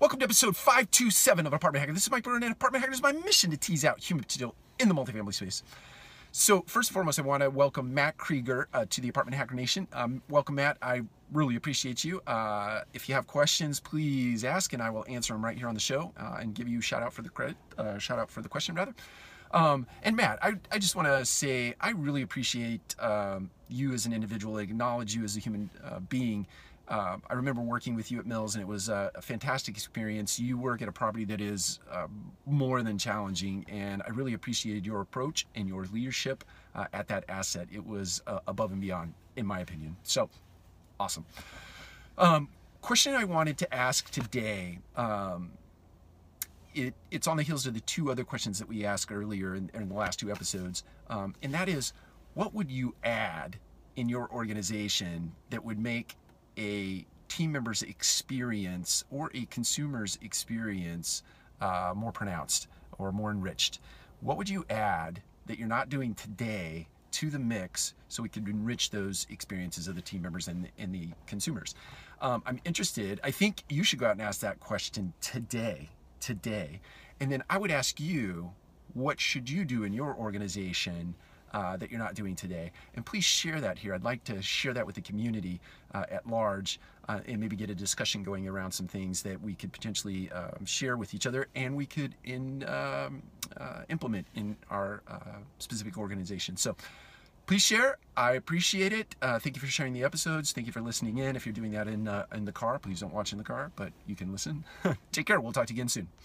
Welcome to episode 527 of Apartment Hacker. This is Mike Brewer. Apartment Hacker is my mission to tease out human potential in the multifamily space. So, first and foremost, I want to welcome Matt Krieger uh, to the Apartment Hacker Nation. Um, welcome, Matt. I really appreciate you. Uh, if you have questions, please ask, and I will answer them right here on the show uh, and give you shout out for the credit, uh, shout out for the question, rather. Um, and Matt, I, I just want to say I really appreciate um, you as an individual, I acknowledge you as a human uh, being uh, I remember working with you at Mills, and it was a, a fantastic experience. You work at a property that is uh, more than challenging, and I really appreciated your approach and your leadership uh, at that asset. It was uh, above and beyond, in my opinion. So, awesome. Um, question I wanted to ask today. Um, it, it's on the heels of the two other questions that we asked earlier in, in the last two episodes, um, and that is, what would you add in your organization that would make a team member's experience or a consumer's experience uh, more pronounced or more enriched? What would you add that you're not doing today to the mix so we can enrich those experiences of the team members and, and the consumers? Um, I'm interested. I think you should go out and ask that question today. Today. And then I would ask you, what should you do in your organization uh, that you're not doing today. And please share that here. I'd like to share that with the community uh, at large uh, and maybe get a discussion going around some things that we could potentially um, share with each other and we could in, um, uh, implement in our uh, specific organization. So please share. I appreciate it. Uh, thank you for sharing the episodes. Thank you for listening in. If you're doing that in, in the car, please don't watch in the car, but you can listen. Take care. We'll talk to you again soon.